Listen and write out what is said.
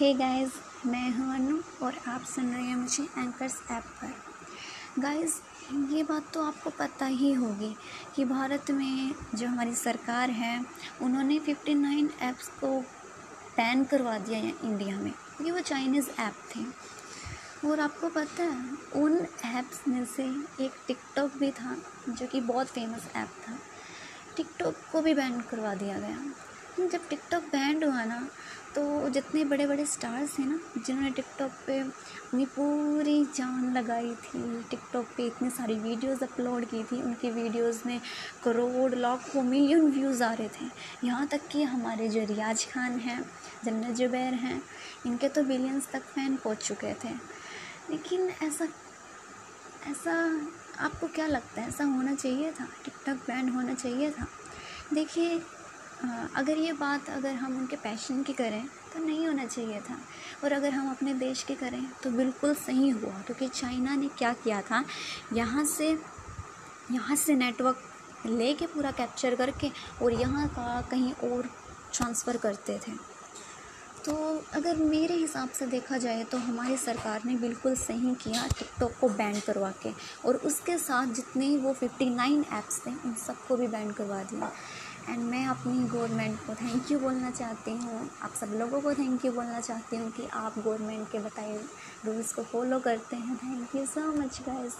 Hey guys मैं हूँ अनु और आप सुन रहे हैं मुझे एंकर्स ऐप पर। गाइस ये बात तो आपको पता ही होगी कि भारत में जो हमारी सरकार है, उन्होंने 59 ऐप्स को बैन करवा दिया है इंडिया में, क्योंकि वो चाइनीज़ ऐप थे। और आपको पता है, उन ऐप्स में से एक टिकटॉक भी था, जो कि बहुत फ़ेमस ऐप था। टिकटॉक को भी बैन करवा दिया गया। जब टिकटॉक बैंड हुआ ना तो जितने बड़े बड़े स्टार्स हैं ना, जिन्होंने टिकटॉक पे अपनी पूरी जान लगाई थी, टिकटॉक पे इतनी सारी वीडियोस अपलोड की थी, उनकी वीडियोस में करोड़, लाखों, मिलियन व्यूज़ आ रहे थे। यहाँ तक कि हमारे जो रियाज खान हैं, जन्नत जुबैर हैं, इनके तो बिलियंस तक फ़ैन पहुँच चुके थे। लेकिन ऐसा ऐसा आपको क्या लगता है, ऐसा होना चाहिए था? टिकटॉक बैंड होना चाहिए था? देखिए अगर ये बात अगर हम उनके पैशन की करें तो नहीं होना चाहिए था। और अगर हम अपने देश की करें तो बिल्कुल सही हुआ, क्योंकि चाइना ने क्या किया था? यहाँ से यहाँ से नेटवर्क ले के पूरा कैप्चर करके और यहाँ का कहीं और ट्रांसफ़र करते थे। तो अगर मेरे हिसाब से देखा जाए तो हमारी सरकार ने बिल्कुल सही किया टिकटॉक को बैन करवा के। और उसके साथ जितने वो फिफ्टी नाइन ऐप्स थे, उन सबको भी बैन करवा दिया। एंड मैं अपनी गवर्नमेंट को थैंक यू बोलना चाहती हूँ। आप सब लोगों को थैंक यू बोलना चाहती हूँ कि आप गवर्नमेंट के बताए रूल्स को फॉलो करते हैं। Thank you so much guys